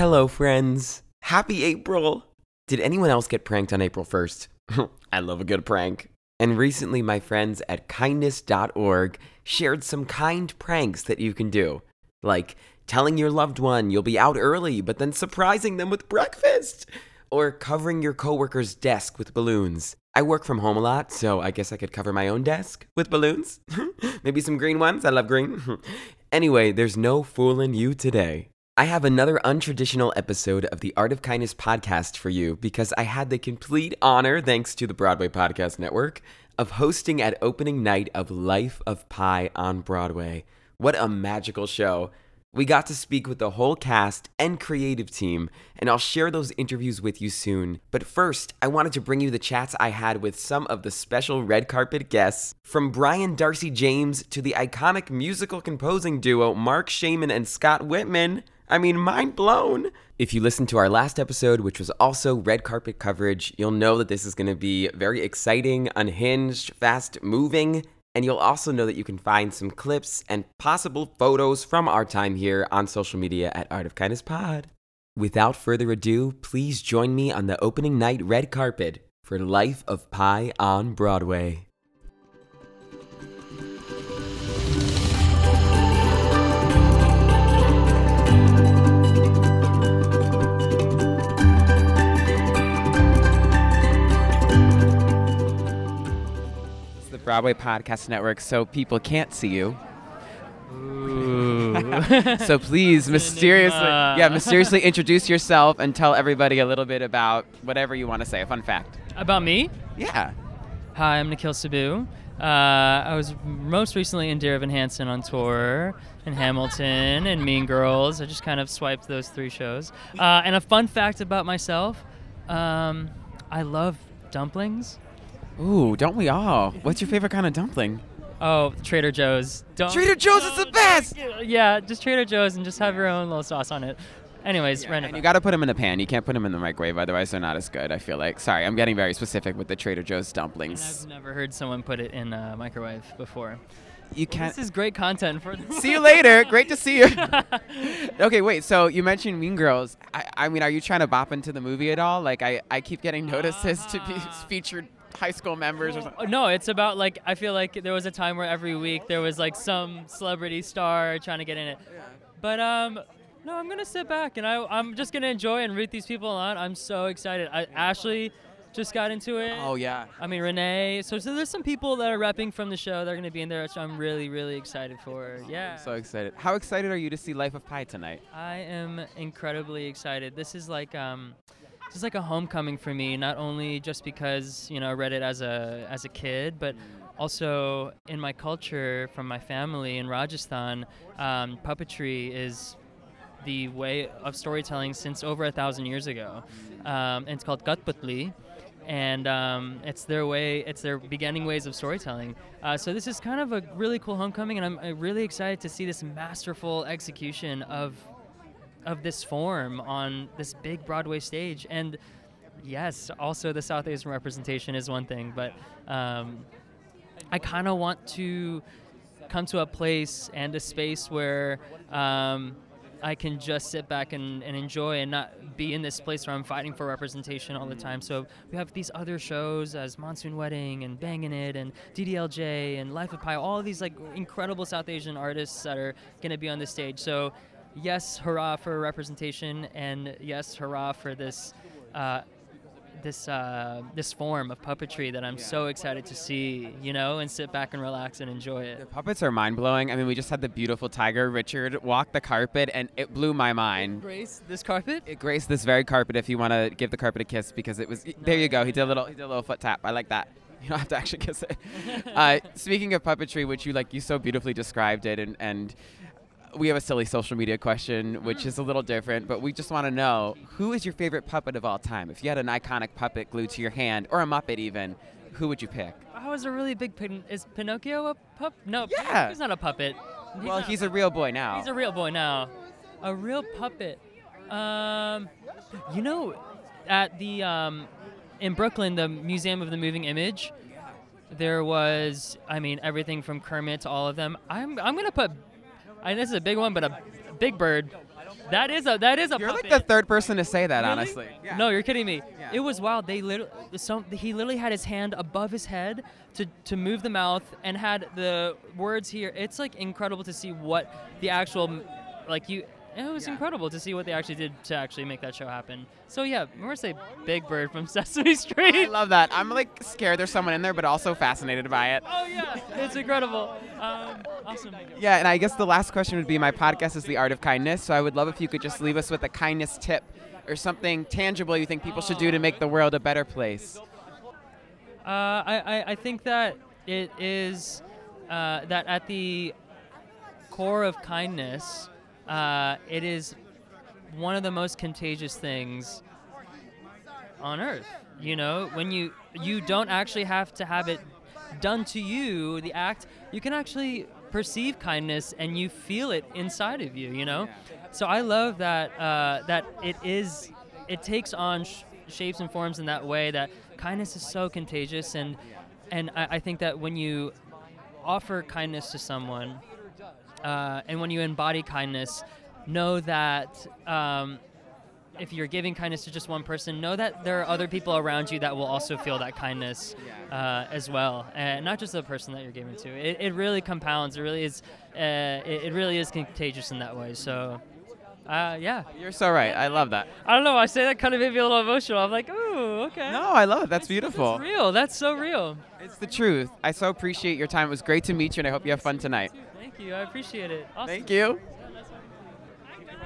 Hello, friends. Happy April. Did anyone else get pranked on April 1st? I love a good prank. And recently, my friends at kindness.org shared some kind pranks that you can do. Like telling your loved one you'll be out early, but then surprising them with breakfast. Or covering your coworker's desk with balloons. I work from home a lot, so I guess I could cover my own desk with balloons. Maybe some green ones. I love green. anyway, there's no fooling you today. I have another untraditional episode of the Art of Kindness podcast for you because I had the complete honor, thanks to the Broadway Podcast Network, of hosting at opening night of Life of Pi on Broadway. What a magical show! We got to speak with the whole cast and creative team, and I'll share those interviews with you soon. But first, I wanted to bring you the chats I had with some of the special red carpet guests, from Brian d'Arcy James to the iconic musical composing duo Marc Shaiman and Scott Wittman. I mean, mind blown. If you listened to our last episode, which was also red carpet coverage, you'll know that this is going to be very exciting, unhinged, fast moving. And you'll also know that you can find some clips and possible photos from our time here on social media at Art of Kindness Pod. Without further ado, please join me on the opening night red carpet for Life of Pi on Broadway. Broadway Podcast Network, so people can't see you. so please mysteriously yeah mysteriously introduce yourself and tell everybody a little bit about whatever you want to say a fun fact About me? yeah Hi, I'm Nikhil Saboo. Uh, I was most recently in Dear Evan Hansen on tour, and Hamilton, and Mean Girls. I just kind of swiped those three shows. Uh, and a fun fact about myself um, I love dumplings. Ooh don't we all? What's your favorite kind of dumpling? Oh, Trader Joe's. Don't, Trader Joe's is the best! Yeah, just Trader Joe's and just have your own little sauce on it. Anyways, random. and you got to put them in a pan. You can't put them in the microwave otherwise they're not as good i feel like. Sorry i'm getting very specific with the trader joe's And dumplings. I've never heard someone put it in a microwave before. you can't This is great content for. see you later. Great to see you. Okay wait so you mentioned mean girls. I, I mean are you trying to bop into the movie at all? Like i, I keep getting notices to be ah. featured high school members or something No, it's about like I feel like there was a time where every week there was like some celebrity star trying to get in it. But um, no, I'm gonna sit back and I I'm just gonna enjoy and root these people on. I'm so excited. I, Ashley just got into it. oh yeah I mean Renee. So, so there's some people that are repping from the show that are gonna be in there, which I'm really really excited for. Yeah. so excited how excited are you to see life of pi tonight I am incredibly excited. This is like um, this is like a homecoming for me. Not only just because you know I read it as a as a kid, but also in my culture from my family in Rajasthan, um, puppetry is the way of storytelling since over a thousand years ago. Um, and it's called Kathputli. And um, it's their way, it's their beginning ways of storytelling. Uh, so this is kind of a really cool homecoming, and I'm really excited to see this masterful execution of of this form on this big Broadway stage. And yes, also the South Asian representation is one thing, but um, I kind of want to come to a place and a space where um, I can just sit back and, and enjoy and not be in this place where I'm fighting for representation all the time. So we have these other shows as Monsoon Wedding and Bhangin' It and DDLJ and Life of Pi, all these like incredible South Asian artists that are going to be on the stage. So yes, hurrah for representation, and yes, hurrah for this. Uh, this uh, this form of puppetry that I'm so excited to see, you know, and sit back and relax and enjoy it. The puppets are mind blowing. I mean, we just had the beautiful Tiger Richard walk the carpet, and it blew my mind. Grace, this carpet. It graced this very carpet. If you want to give the carpet a kiss, because it was there. You go. He did a little. He did a little foot tap. I like that. You don't have to actually kiss it. uh, speaking of puppetry, which you like, you so beautifully described it, and and we have a silly social media question, which is a little different, but we just want to know who is your favorite puppet of all time? If you had an iconic puppet glued to your hand, or a Muppet even, who would you pick? I was a really big. Pin- is Pinocchio a pup? No, Yeah. he's not a puppet. He's well, he's a real boy now. He's a real boy now. A real puppet. Um, you know, at the um, in Brooklyn, the Museum of the Moving Image, there was, I mean, everything from Kermit to all of them. I'm I'm gonna put. I mean, this is a big one, but a, Big Bird. That is a that is a You're puppet. like the third person to say that, Really? honestly. No, you're kidding me. Yeah. It was wild. They literally, some, he literally had his hand above his head to, to move the mouth and had the words here. It's like incredible to see what the actual, like you. It was Yeah. incredible to see what they actually did to actually make that show happen. So yeah, I'm gonna say Big Bird from Sesame Street. I love that. I'm like scared there's someone in there, but also fascinated by it. oh yeah, it's incredible. Um, awesome. Yeah, and I guess the last question would be my podcast is the art of kindness, so I would love if you could just leave us with a kindness tip or something tangible you think people should do to make the world a better place. Uh, I, I, I think that it is uh, that at the core of kindness, uh, it is one of the most contagious things on earth. You know, when you you don't actually have to have it done to you, the act, you can actually perceive kindness and you feel it inside of you. You know, so I love that uh, that it is it takes on sh- shapes and forms in that way that kindness is so contagious and and I, I think that when you offer kindness to someone uh, and when you embody kindness, know that um, if you're giving kindness to just one person, know that there are other people around you that will also feel that kindness uh, as well, and not just the person that you're giving to. It, it really compounds. It really is. Uh, it, it really is contagious in that way. So, uh, yeah. You're so right. I love that. I don't know. I say that kind of made me a little emotional. I'm like, ooh, okay. No, I love it. That's beautiful. That's real. That's so real. It's the truth. I so appreciate your time. It was great to meet you, and I hope you have fun tonight. Thank you. I appreciate it. Awesome. Thank you.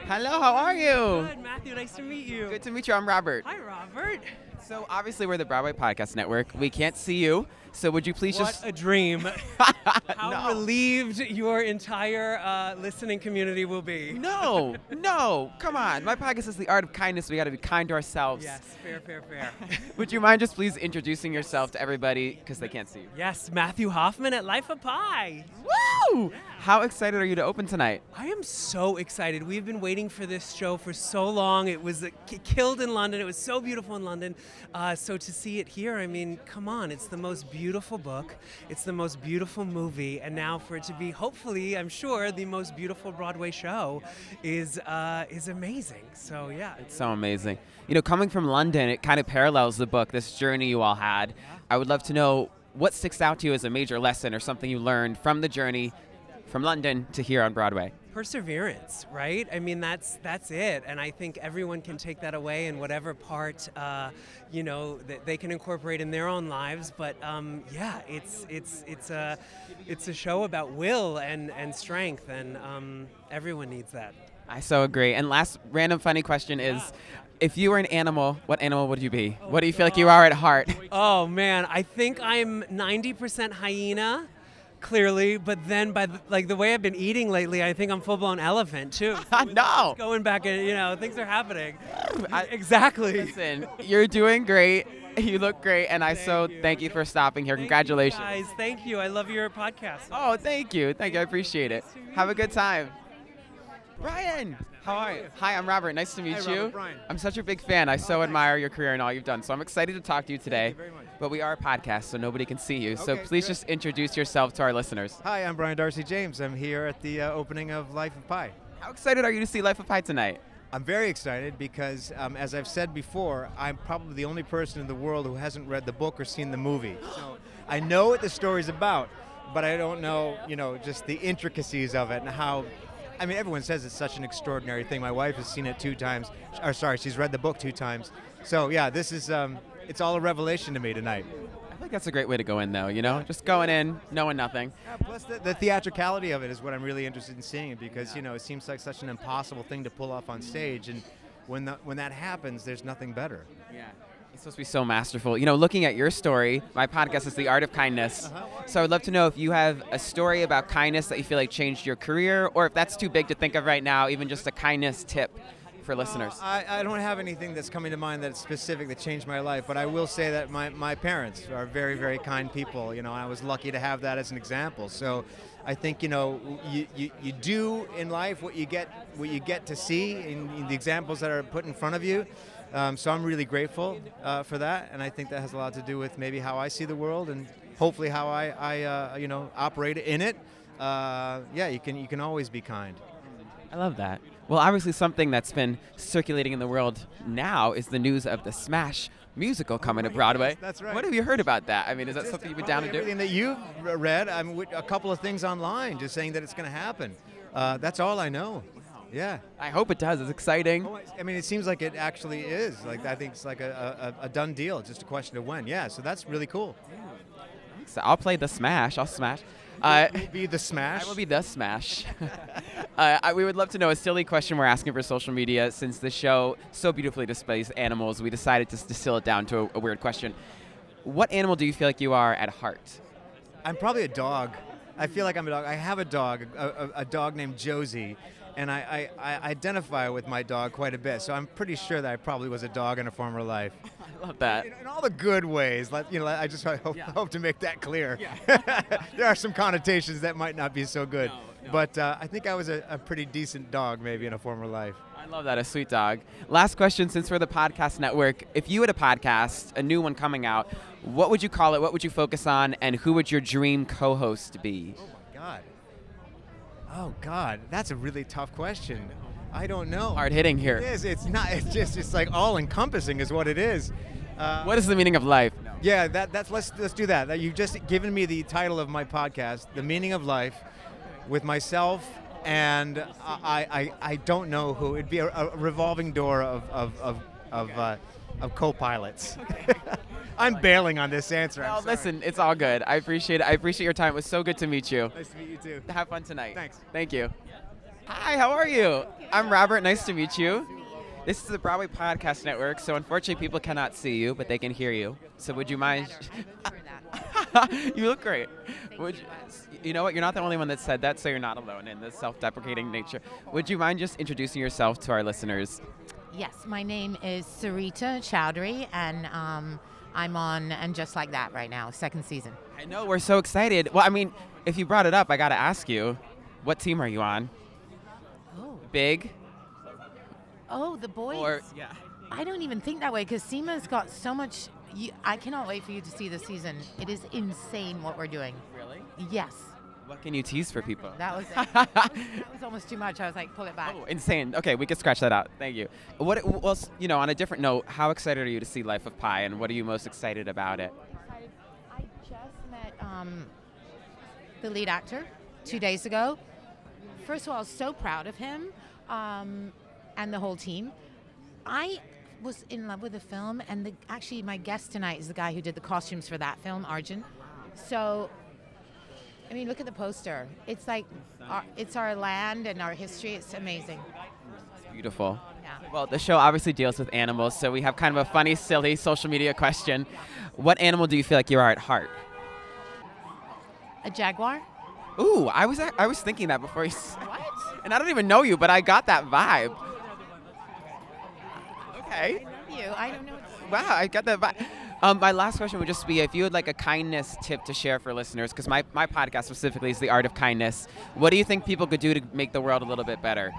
Hello, how are you? Good, Matthew. Nice to meet you. Good to meet you. I'm Robert. Hi, Robert. So obviously we're the Broadway Podcast Network. We can't see you, so would you please What just a dream. How no. relieved your entire uh, listening community will be. No, no, come on. My podcast is the art of kindness. We got to be kind to ourselves. Yes, fair, fair, fair. Would you mind just please introducing yourself to everybody because they can't see you? yes, Matthew Hoffman at Life of Pi. Woo! How excited are you to open tonight? I am so excited. We've been waiting for this show for so long. It was uh, killed in London. It was so beautiful in London. Uh, so to see it here, I mean, come on. It's the most beautiful book. It's the most beautiful movie. And now for it to be, hopefully, I'm sure, the most beautiful Broadway show is uh, is amazing. So yeah. It's so amazing. You know, coming from London, it kind of parallels the book, this journey you all had. I would love to know what sticks out to you as a major lesson or something you learned from the journey from London to here on Broadway. Perseverance right? I mean that's that's it. And i think everyone can take that away in whatever part uh, you know that they can incorporate in their own lives. But um, yeah it's it's it's a it's a show about will and and strength. And um, everyone needs that. I so agree. And last random funny question is if you were an animal, what animal would you be? What do you feel like you are at heart? oh man. I think i'm 90% hyena clearly, but then by the, like the way I've been eating lately, I think I'm full blown elephant too. So No. it's Going back, and you know, things are happening. I- exactly. Listen, you're doing great. You look great, and I so you. thank you for stopping here. Thank you, Congratulations. guys. Thank you. I love your podcast. Oh, thank you. Thank you. I appreciate it. Have a good time. Brian, how are you? Hi, I'm Robert. Nice to meet Hi, you. Robert. Brian. I'm such a big fan. I so oh, admire your career and all you've done. So I'm excited to talk to you today. very much. But we are a podcast, so nobody can see you. so please good. just introduce yourself to our listeners. Hi, I'm Brian d'Arcy James. I'm here at the uh, opening of Life of Pi. How excited are you to see Life of Pi tonight? I'm very excited because, um, as I've said before, I'm probably the only person in the world who hasn't read the book or seen the movie. So I know what the story's about, but I don't know, you know, just the intricacies of it and how. I mean, everyone says it's such an extraordinary thing. My wife has seen it two times. Or sorry, she's read the book two times. So yeah, this is. Um, it's all a revelation to me tonight. I think that's a great way to go in, though. You know, just going in, knowing nothing. Yeah, plus the, the theatricality of it is what I'm really interested in seeing because you know it seems like such an impossible thing to pull off on stage, and when the, when that happens, there's nothing better. Yeah. It's supposed to be so masterful. You know, looking at your story, my podcast is The Art of Kindness. Uh-huh. So I'd love to know if you have a story about kindness that you feel like changed your career, or if that's too big to think of right now, even just a kindness tip for listeners. I, I don't have anything that's coming to mind that's specific that changed my life, but I will say that my, my parents are very, very kind people, you know, I was lucky to have that as an example. So I think, you know, you, you, you do in life what you get what you get to see in, in the examples that are put in front of you. Um, so I'm really grateful uh, for that, and I think that has a lot to do with maybe how I see the world and hopefully how I, I uh, you know, operate in it. Uh, yeah, you can you can always be kind. I love that. Well, obviously, something that's been circulating in the world now is the news of the Smash musical coming to Broadway. that's right. What have you heard about that? I mean, is that Just something you've been down to do? Everything that you've read, I mean, a couple of things online, just saying that it's going to happen. Uh, that's all I know. Yeah. I hope it does. It's exciting. Oh, I mean, it seems like it actually is. Like I think it's like a, a, a done deal. It's just a question of when. Yeah. So that's really cool. So I'll play the Smash. I'll smash. Uh, You'll be the smash. I will be the Smash. uh, I, we would love to know a silly question we're asking for social media. Since the show so beautifully displays animals, we decided to distill it down to a, a weird question. What animal do you feel like you are at heart? I'm probably a dog. I feel like I'm a dog. I have a dog, a, a, a dog named Josie, and I, I, I identify with my dog quite a bit. So I'm pretty sure that I probably was a dog in a former life. Love that. In, in all the good ways. Let, you know, I just hope, hope to make that clear. there are some connotations that might not be so good. But uh, I think I was a, a pretty decent dog maybe in a former life. I love that, a sweet dog. Last question, since we're the podcast network, if you had a podcast, a new one coming out, what would you call it? What would you focus on? And who would your dream co host be? Oh, my God. Oh God, that's a really tough question. I don't know. Hard hitting here. here. is. It's not. It's just. It's like all encompassing is what it is. Uh, What is the meaning of life? Yeah, that, that's let's let's do that. That You've just given me the title of my podcast, "The Meaning of Life," with myself, and I I, I don't know who. It'd be a, a revolving door of of of of, uh, of co-pilots. I'm bailing on this answer. Listen, it's all good. I appreciate it. I appreciate your time. It was so good to meet you. Nice to meet you too. Have fun tonight. Thanks. Thank you. Hi, how are you? I'm Robert. Nice to meet you. This is the Broadway Podcast Network, so unfortunately people cannot see you, but they can hear you. So would you mind? you look great. Would you, you know what? You're not the only one that said that, so you're not alone in this self-deprecating nature. Would you mind just introducing yourself to our listeners? Yes, my name is Sarita Choudhury, and um, I'm on And Just Like That right now, second season. I know we're so excited. Well, I mean, if you brought it up, I got to ask you, what team are you on? Oh, Big oh, the boys. or yeah? I don't even think that way because Seema's got so much. You, I cannot wait for you to see the season. It is insane what we're doing. Really? Yes, What can you tease for people? that was it. that, was, that was almost too much. I was like, pull it back. Oh, insane. Okay, we could scratch that out. Thank you. What? Well, you know, on a different note, how excited are you to see Life of Pi, and what are you most excited about it? I just met um, the lead actor two days ago. First of all, so proud of him um, and the whole team. I was in love with the film, and the, actually, my guest tonight is the guy who did the costumes for that film, Arjun. So, I mean, look at the poster. It's like, our, it's our land and our history. It's amazing. It's beautiful. Yeah. Well, the show obviously deals with animals, so we have kind of a funny, silly social media question. What animal do you feel like you are at heart? A jaguar? Ooh, I was I was thinking that before you. s- And I don't even know you, but I got that vibe. Okay. I love you, I don't know. Wow, I got that vibe. Um, my last question would just be if you had like a kindness tip to share for listeners, because my, my podcast specifically is the art of kindness. What do you think people could do to make the world a little bit better?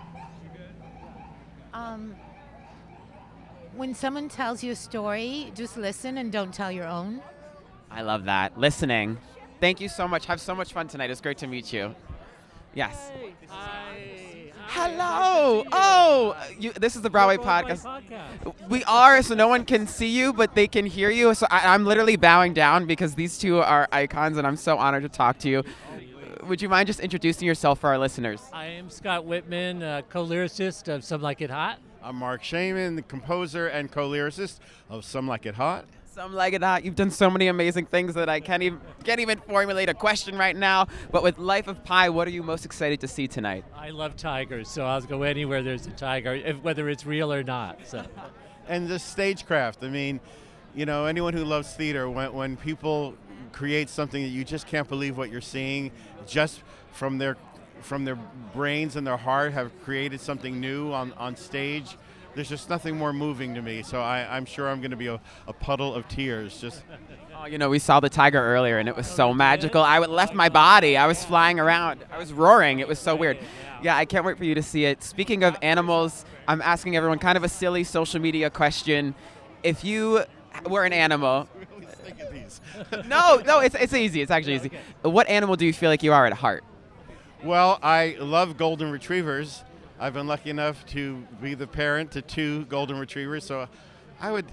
Um, when someone tells you a story, just listen and don't tell your own. I love that. Listening. Thank you so much. Have so much fun tonight. It's great to meet you. Yes. Hi. Hello. Oh, you, this is the Broadway, podcast. We are, so no one can see you, but they can hear you. So I, I'm literally bowing down because these two are icons, and I'm so honored to talk to you. Would you mind just introducing yourself for our listeners? I am Scott Wittman, uh, co-lyricist of Some Like It Hot. I'm Marc Shaiman, the composer and co-lyricist of Some Like It Hot. Some like it hot. You've done so many amazing things that I can't even can't even formulate a question right now. But with Life of Pi, what are you most excited to see tonight? I love tigers, so I'll go anywhere there's a tiger, if, whether it's real or not. So. and the stagecraft. I mean, you know, anyone who loves theater, when, when people create something that you just can't believe what you're seeing, just from their from their brains and their heart have created something new on, on stage. There's just nothing more moving to me. So I, I'm sure I'm going to be a, a puddle of tears. Just Oh, you know, we saw the tiger earlier, and it was so magical. I left my body. I was flying around. I was roaring. It was so weird. Yeah, I can't wait for you to see it. Speaking of animals, I'm asking everyone kind of a silly social media question. If you were an animal, no, no, it's, it's easy. It's actually easy. What animal do you feel like you are at heart? Well, I love golden retrievers. I've been lucky enough to be the parent to two golden retrievers, so I would.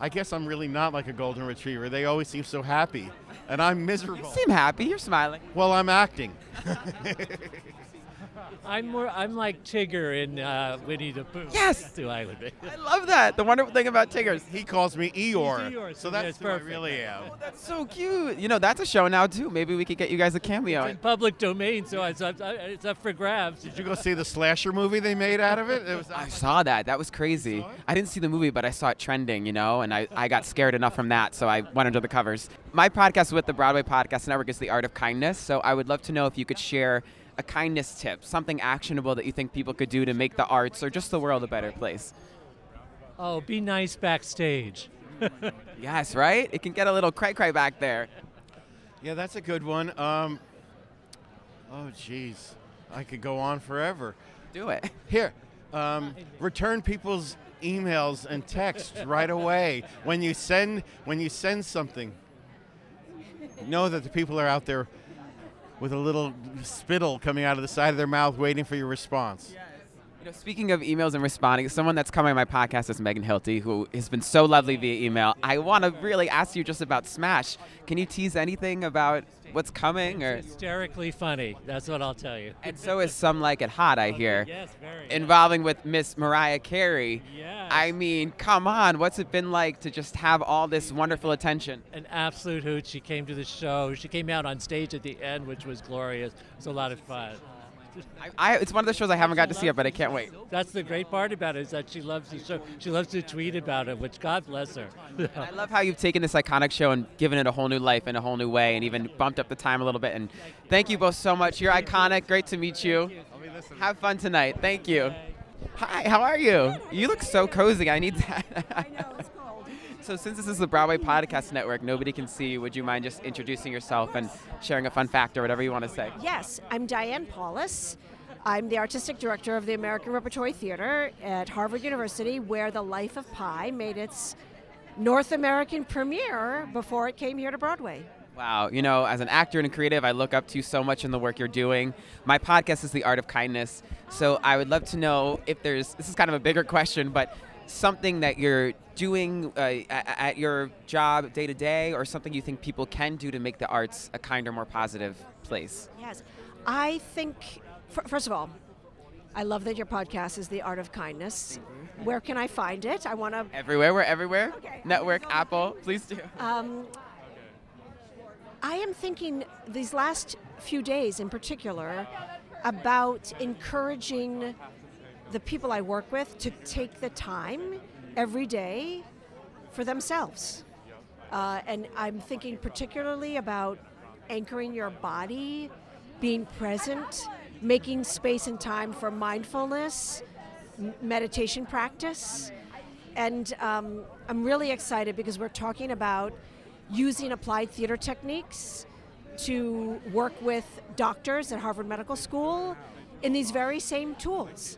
I guess I'm really not like a golden retriever. They always seem so happy, and I'm miserable. You seem happy. You're smiling. Well, I'm acting. I'm more. I'm like Tigger in uh, Winnie the Pooh. Yes! That's who I would be. I love that. The wonderful thing about tigers. He calls me Eeyore, He's Eeyore, so so that's that's who I really am. That's so cute. You know, that's a show now too. Maybe we could get you guys a cameo. It's in public domain, so it's up, it's up for grabs. Did you go see the slasher movie they made out of it? It was. I saw that. That was crazy. I didn't see the movie, but I saw it trending, you know, and I, I got scared enough from that, so I went under the covers. My podcast with the Broadway Podcast Network is The Art of Kindness, so I would love to know if you could share a kindness tip, something actionable that you think people could do to make the arts or just the world a better place. Oh, be nice backstage. Yes, right? It can get a little cray cray back there. Yeah, that's a good one. Um, oh, jeez, I could go on forever. Do it. Here, um, return people's emails and texts right away when you send when you send something. Know that the people are out there with a little spittle coming out of the side of their mouth, waiting for your response. You know, speaking of emails and responding, someone that's coming on my podcast is Megan Hilty, who has been so lovely via email. I want to really ask you just about Smash. Can you tease anything about what's coming? Or Hysterically funny. That's what I'll tell you. and so is some like it hot, I hear. Yes, very. Involving with Miss Mariah Carey. Yes. I mean, come on, what's it been like to just have all this wonderful attention? An absolute hoot. She came to the show. She came out on stage at the end, which was glorious. It was a lot of fun. I, it's one of the shows I haven't got to see yet, but I can't wait. That's the great part about it is that she loves the show. She loves to tweet about it, which God bless her. I love how you've taken this iconic show and given it a whole new life in a whole new way and even bumped up the time a little bit. And thank you both so much. You're iconic. Great to meet you. Have fun tonight. Thank you. Hi, how are you? You look so cozy. I need that. So, since this is the Broadway Podcast Network, nobody can see you. Would you mind just introducing yourself and sharing a fun fact or whatever you want to say? Yes, I'm Diane Paulus. I'm the artistic director of the American Repertory Theater at Harvard University, where The Life of Pi made its North American premiere before it came here to Broadway. Wow, you know, as an actor and a creative, I look up to you so much in the work you're doing. My podcast is The Art of Kindness, so I would love to know if there's this is kind of a bigger question, but something that you're doing uh, at your job day to day, or something you think people can do to make the arts a kinder, more positive place. Yes, I think, first of all, I love that your podcast is The Art of Kindness. Where can I find it? I want to. Everywhere, we're everywhere. Network, Apple, please do. Um, I am thinking these last few days in particular about encouraging the people I work with to take the time every day for themselves. Uh, and I'm thinking particularly about anchoring your body being present, making space and time for mindfulness, m- meditation practice. And um, I'm really excited because we're talking about using applied theater techniques to work with doctors at Harvard Medical School in these very same tools.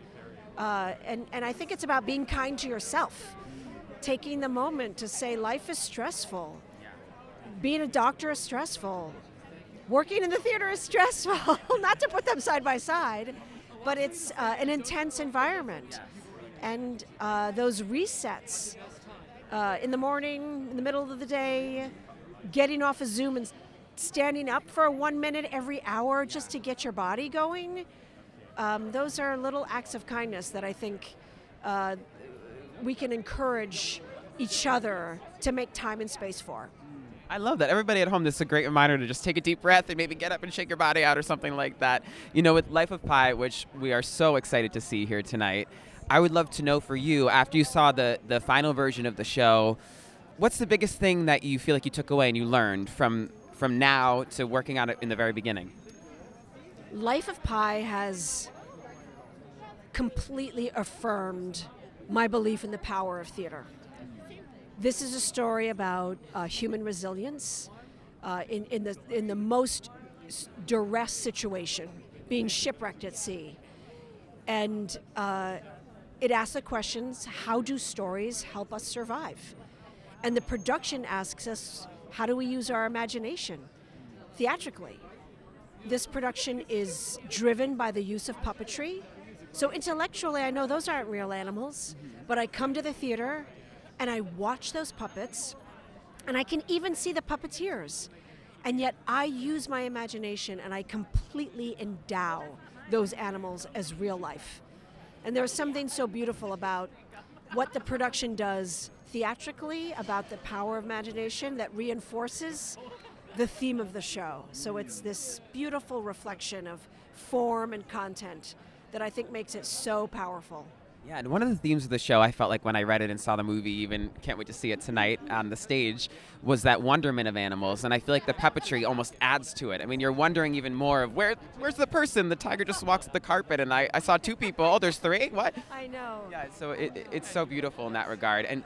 Uh, and, and I think it's about being kind to yourself, taking the moment to say life is stressful. Being a doctor is stressful. Working in the theater is stressful. Not to put them side by side, but it's uh, an intense environment. And uh, those resets uh, in the morning, in the middle of the day, getting off of Zoom and standing up for one minute every hour just to get your body going, um, those are little acts of kindness that I think uh, we can encourage each other to make time and space for. I love that. Everybody at home, this is a great reminder to just take a deep breath and maybe get up and shake your body out or something like that. You know, with Life of Pi, which we are so excited to see here tonight, I would love to know for you, after you saw the, the final version of the show, what's the biggest thing that you feel like you took away and you learned from, from now to working on it in the very beginning? Life of Pi has completely affirmed my belief in the power of theater. This is a story about uh, human resilience uh, in, in, the, in the most duress situation, being shipwrecked at sea. And uh, it asks the questions how do stories help us survive? And the production asks us how do we use our imagination theatrically? This production is driven by the use of puppetry. So intellectually, I know those aren't real animals, but I come to the theater and I watch those puppets, and I can even see the puppeteers. And yet I use my imagination and I completely endow those animals as real life. And there's something so beautiful about what the production does theatrically, about the power of imagination that reinforces the theme of the show. So it's this beautiful reflection of form and content that I think makes it so powerful. Yeah, and one of the themes of the show, I felt like when I read it and saw the movie, even can't wait to see it tonight on the stage, was that wonderment of animals. And I feel like the puppetry almost adds to it. I mean, you're wondering even more of where, where's the person? The tiger just walks the carpet, and I, I saw two people. Oh, there's three? What? I know. Yeah, so it, it- it's so beautiful in that regard. And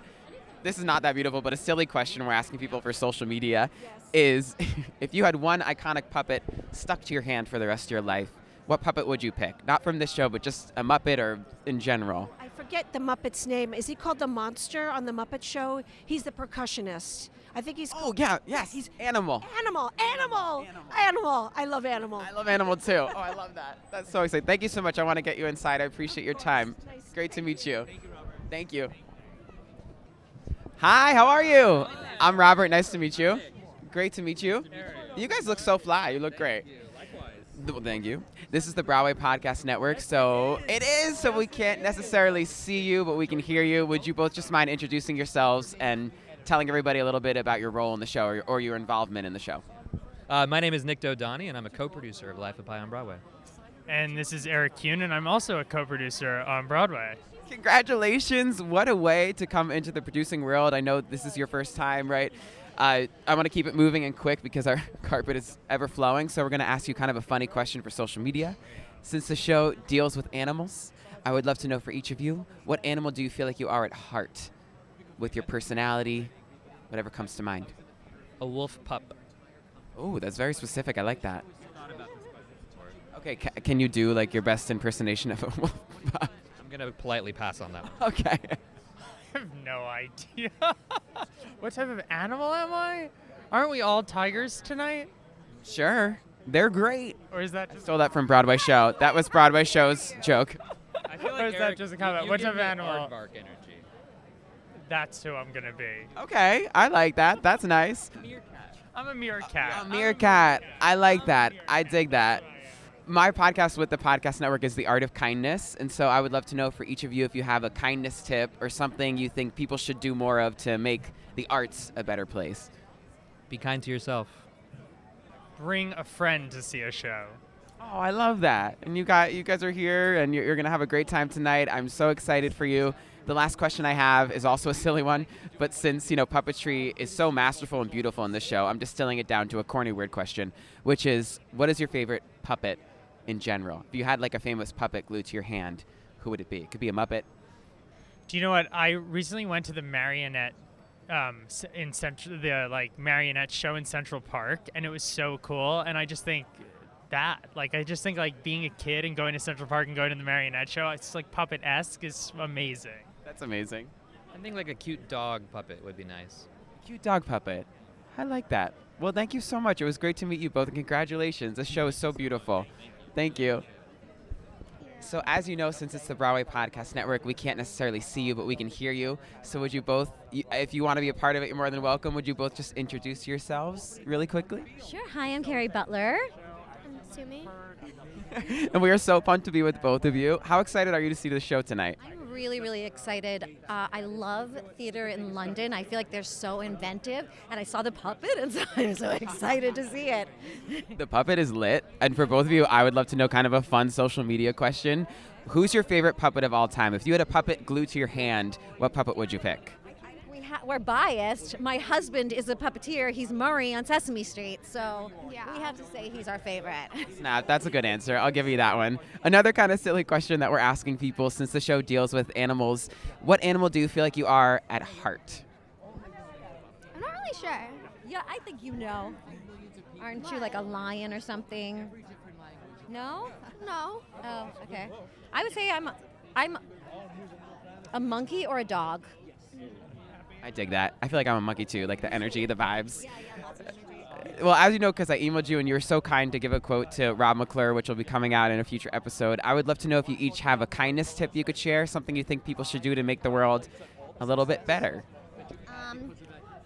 this is not that beautiful, but a silly question we're asking people for social media is if you had one iconic puppet stuck to your hand for the rest of your life, what puppet would you pick? Not from this show, but just a Muppet or in general. I forget the Muppet's name. Is he called the Monster on the Muppet Show? He's the percussionist. I think he's. Oh yeah, yes, he's Animal. Animal, animal, animal. Animal. I love animal. I love Animal too. Oh, I love that. That's so exciting. Thank you so much. I want to get you inside. I appreciate your oh, time. Great to meet you. Thank you. Hi, how are you? I'm Robert. Nice to meet you. Great to meet you. You guys look so fly. You look great. Well, thank you. This is the Broadway Podcast Network, so it is, so we can't necessarily see you, but we can hear you. Would you both just mind introducing yourselves and telling everybody a little bit about your role in the show or your, or your involvement in the show? Uh, my name is Nik Dodani, and I'm a co-producer of Life of Pi on Broadway. And this is Eric Kuhn, and I'm also a co-producer on Broadway. Congratulations! What a way to come into the producing world. I know this is your first time, right? Uh, I want to keep it moving and quick because our carpet is ever flowing. So we're going to ask you kind of a funny question for social media. Since the show deals with animals, I would love to know for each of you, what animal do you feel like you are at heart, with your personality, whatever comes to mind? A wolf pup. Oh, that's very specific. I like that. Okay, ca- can you do like your best impersonation of a wolf? I'm gonna politely pass on that one. okay. I have no idea. what type of animal am I? Aren't we all tigers tonight? Sure. They're great. Or is that just Stole that from Broadway show. That was Broadway show's joke. I feel or is that just a comment? you what give type of animal? aardvark energy. That's who I'm gonna be. Okay, I like that. That's nice. I'm a meerkat. A meerkat. I like that. I dig that. My podcast with the podcast network is the art of kindness, and so I would love to know for each of you if you have a kindness tip or something you think people should do more of to make the arts a better place. Be kind to yourself. Bring a friend to see a show. Oh, I love that. And you got you guys are here and you're, you're going to have a great time tonight. I'm so excited for you. The last question I have is also a silly one, but since, you know, puppetry is so masterful and beautiful in this show, I'm distilling it down to a corny weird question, which is what is your favorite puppet in general? If you had like a famous puppet glued to your hand, who would it be? It could be a Muppet. Do you know what? I recently went to the marionette um, in central the like marionette show in Central Park, and it was so cool. And I just think that like I just think like being a kid and going to Central Park and going to the marionette show, it's like puppet esque is amazing. That's amazing. I think like a cute dog puppet would be nice. Cute dog puppet. I like that. Well, thank you so much. It was great to meet you both, and congratulations. This show is so beautiful. Thank you. So, as you know, since it's the Broadway Podcast Network, we can't necessarily see you, but we can hear you. So, would you both, if you want to be a part of it, you're more than welcome. Would you both just introduce yourselves really quickly? Sure. Hi, I'm Kerry Butler. I'm Sumi. and we are so pumped to be with both of you. How excited are you to see the show tonight? Really, really excited. Uh, I love theater in London. I feel like they're so inventive, and I saw the puppet, and so I'm so excited to see it. The puppet is lit. And for both of you, I would love to know kind of a fun social media question. Who's your favorite puppet of all time? If you had a puppet glued to your hand, what puppet would you pick? We ha- we're biased. My husband is a puppeteer. He's Murray on Sesame Street, so we have to say he's our favorite. Snap, that's a good answer. I'll give you that one. Another kind of silly question that we're asking people since the show deals with animals what animal do you feel like you are at heart? I'm not really sure. Yeah, I think you know. Aren't you like a lion or something? No? No. Oh, okay. I would say I'm I'm a monkey or a dog. I dig that. I feel like I'm a monkey too, like the energy, the vibes. Well, as you know, because I emailed you and you were so kind to give a quote to Rob McClure, which will be coming out in a future episode, I would love to know if you each have a kindness tip you could share, something you think people should do to make the world a little bit better. Um,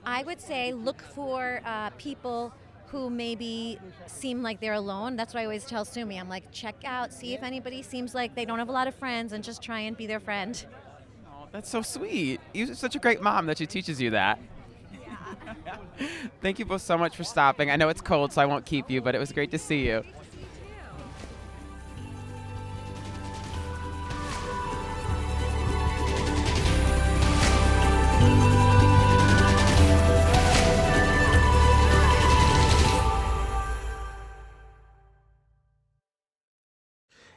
I would say look for uh, people who maybe seem like they're alone. That's what I always tell Sumi. I'm like, check out, see if anybody seems like they don't have a lot of friends, and just try and be their friend. That's so sweet. You're such a great mom that she teaches you that. Thank you both so much for stopping. I know it's cold, so I won't keep you, but it was great to see you.